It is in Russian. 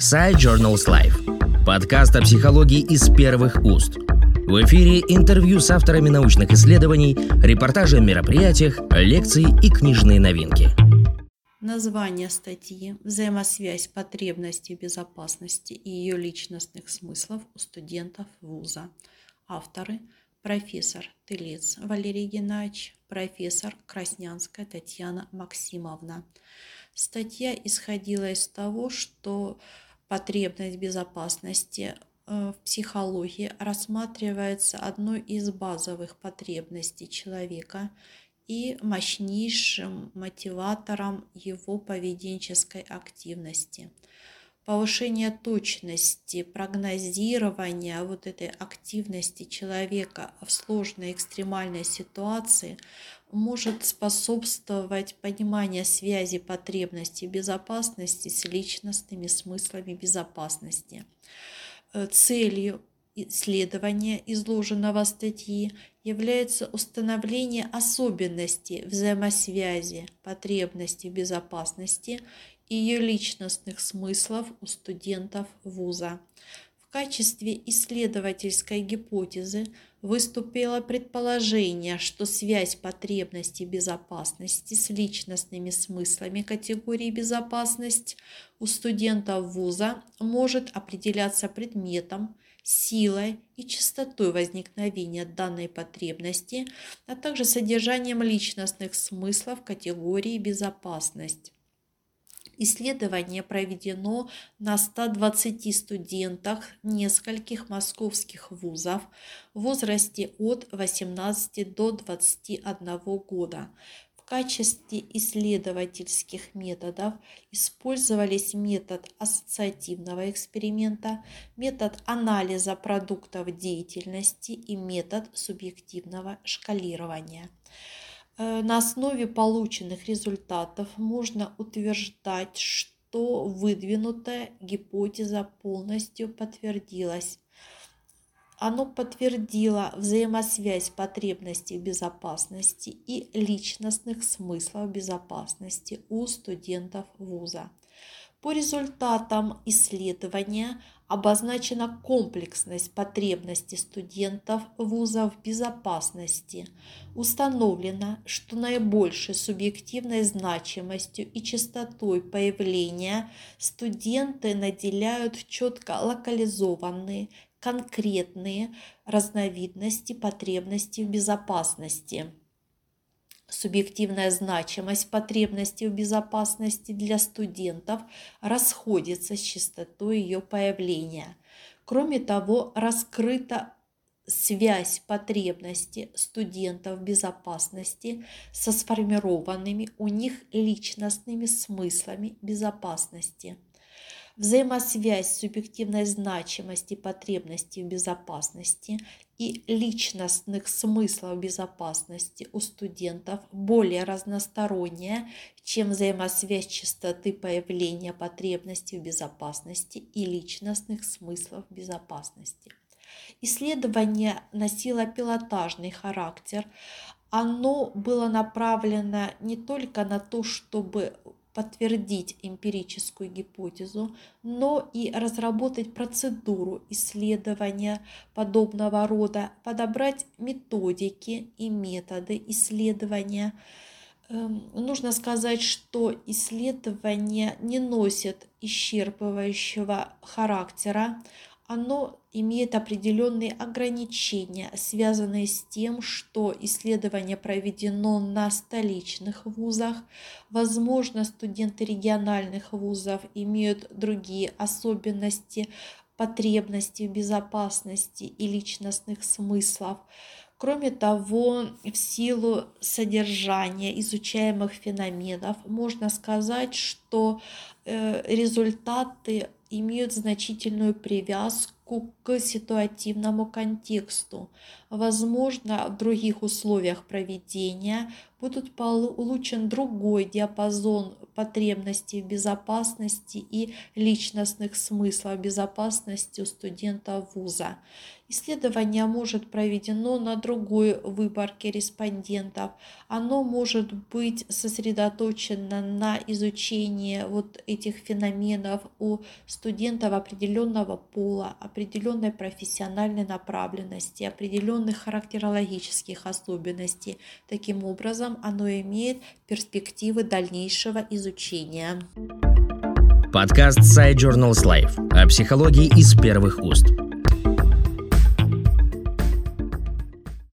Сайт Journals Life. Подкаст о психологии из первых уст. В эфире интервью с авторами научных исследований, репортажи о мероприятиях, лекции и книжные новинки. Название статьи «Взаимосвязь потребностей безопасности и ее личностных смыслов у студентов вуза». Авторы – профессор Тылец Валерий Геннадьевич, профессор Краснянская Татьяна Максимовна. Статья исходила из того, что потребность безопасности э, в психологии рассматривается одной из базовых потребностей человека и мощнейшим мотиватором его поведенческой активности. Повышение точности прогнозирования вот этой активности человека в сложной экстремальной ситуации может способствовать пониманию связи потребностей безопасности с личностными смыслами безопасности. Э, целью исследования изложенного статьи является установление особенностей взаимосвязи потребностей безопасности и ее личностных смыслов у студентов вуза. В качестве исследовательской гипотезы выступило предположение, что связь потребностей безопасности с личностными смыслами категории безопасность у студентов вуза может определяться предметом, силой и частотой возникновения данной потребности, а также содержанием личностных смыслов категории безопасность. Исследование проведено на 120 студентах нескольких московских вузов в возрасте от 18 до 21 года. В качестве исследовательских методов использовались метод ассоциативного эксперимента, метод анализа продуктов деятельности и метод субъективного шкалирования. Э, на основе полученных результатов можно утверждать, что выдвинутая гипотеза полностью подтвердилась. Оно подтвердило взаимосвязь потребностей безопасности и личностных смыслов безопасности у студентов вуза. По результатам исследования обозначена комплексность потребностей студентов вузов безопасности. Установлено, что наибольшей субъективной значимостью и частотой появления студенты наделяют четко локализованные, конкретные разновидности потребностей в безопасности субъективная значимость потребности в безопасности для студентов расходится с частотой ее появления. Кроме того, раскрыта связь потребности студентов безопасности со сформированными у них личностными смыслами безопасности – взаимосвязь субъективной значимости потребностей в безопасности и личностных смыслов безопасности у студентов более разносторонняя, чем взаимосвязь частоты появления потребностей в безопасности и личностных смыслов безопасности. Исследование носило пилотажный характер. Оно было направлено не только на то, чтобы подтвердить эмпирическую гипотезу, но и разработать процедуру исследования подобного рода, подобрать методики и методы исследования. Эм, нужно сказать, что исследования не носят исчерпывающего характера, оно имеет определенные ограничения, связанные с тем, что исследование проведено на столичных вузах. Возможно, студенты региональных вузов имеют другие особенности, потребности в безопасности и личностных смыслов. Кроме того, в силу содержания изучаемых феноменов можно сказать, что э, результаты имеют значительную привязку к ситуативному контексту. Возможно, в других условиях проведения будут получен другой диапазон потребностей в безопасности и личностных смыслов безопасности у студента вуза. Исследование может проведено на другой выборке респондентов. Оно может быть сосредоточено на изучении вот этих феноменов у студентов определенного пола, определенной профессиональной направленности, определенных характерологических особенностей. Таким образом, оно имеет перспективы дальнейшего изучения. Подкаст Side Journals Life о психологии из первых уст.